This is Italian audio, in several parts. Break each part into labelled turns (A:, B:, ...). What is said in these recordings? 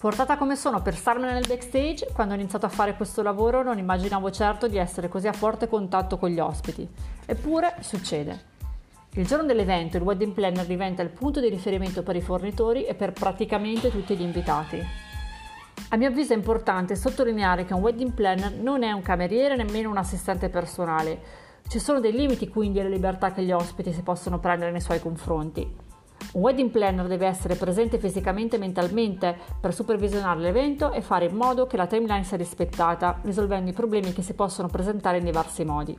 A: Portata come sono per starmene nel backstage, quando ho iniziato a fare questo lavoro non immaginavo certo di essere così a forte contatto con gli ospiti. Eppure succede. Il giorno dell'evento il wedding planner diventa il punto di riferimento per i fornitori e per praticamente tutti gli invitati. A mio avviso è importante sottolineare che un wedding planner non è un cameriere nemmeno un assistente personale. Ci sono dei limiti quindi alle libertà che gli ospiti si possono prendere nei suoi confronti. Un wedding planner deve essere presente fisicamente e mentalmente per supervisionare l'evento e fare in modo che la timeline sia rispettata, risolvendo i problemi che si possono presentare in diversi modi.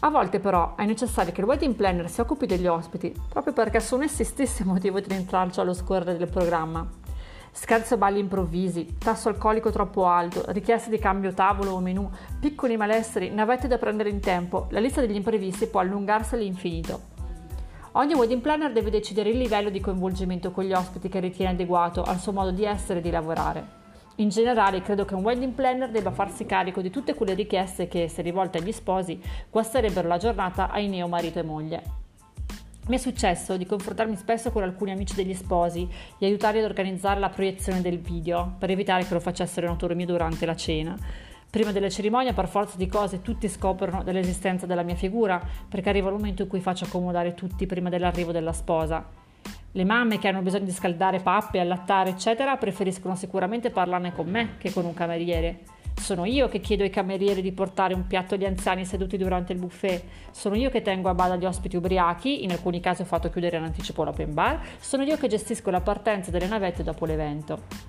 A: A volte però è necessario che il wedding planner si occupi degli ospiti, proprio perché sono essi stessi motivo di rintraccio allo scorrere del programma. Scherzi o balli improvvisi, tasso alcolico troppo alto, richieste di cambio tavolo o menù, piccoli malesseri, navette da prendere in tempo, la lista degli imprevisti può allungarsi all'infinito. Ogni wedding planner deve decidere il livello di coinvolgimento con gli ospiti che ritiene adeguato al suo modo di essere e di lavorare. In generale credo che un wedding planner debba farsi carico di tutte quelle richieste che, se rivolte agli sposi, guasterebbero la giornata ai neo marito e moglie. Mi è successo di confrontarmi spesso con alcuni amici degli sposi e aiutarli ad organizzare la proiezione del video, per evitare che lo facessero in autonomia durante la cena. Prima della cerimonia, per forza di cose, tutti scoprono dell'esistenza della mia figura, perché arriva il momento in cui faccio accomodare tutti prima dell'arrivo della sposa. Le mamme che hanno bisogno di scaldare pappe, allattare, eccetera, preferiscono sicuramente parlarne con me che con un cameriere. Sono io che chiedo ai camerieri di portare un piatto agli anziani seduti durante il buffet. Sono io che tengo a bada gli ospiti ubriachi, in alcuni casi ho fatto chiudere in anticipo l'open bar. Sono io che gestisco la partenza delle navette dopo l'evento.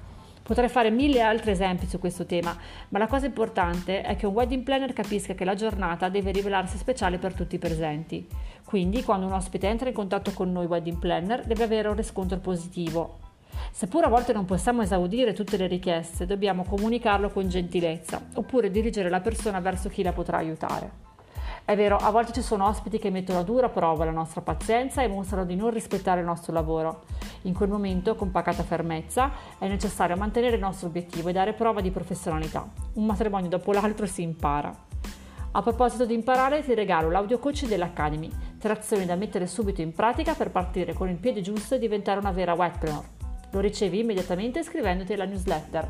A: Potrei fare mille altri esempi su questo tema, ma la cosa importante è che un wedding planner capisca che la giornata deve rivelarsi speciale per tutti i presenti. Quindi, quando un ospite entra in contatto con noi wedding planner, deve avere un riscontro positivo. Seppur a volte non possiamo esaudire tutte le richieste, dobbiamo comunicarlo con gentilezza, oppure dirigere la persona verso chi la potrà aiutare. È vero, a volte ci sono ospiti che mettono a dura prova la nostra pazienza e mostrano di non rispettare il nostro lavoro. In quel momento, con pacata fermezza, è necessario mantenere il nostro obiettivo e dare prova di professionalità. Un matrimonio dopo l'altro si impara. A proposito di imparare, ti regalo l'audio coach dell'Academy, tre azioni da mettere subito in pratica per partire con il piede giusto e diventare una vera wetpreneur. Lo ricevi immediatamente iscrivendoti alla newsletter.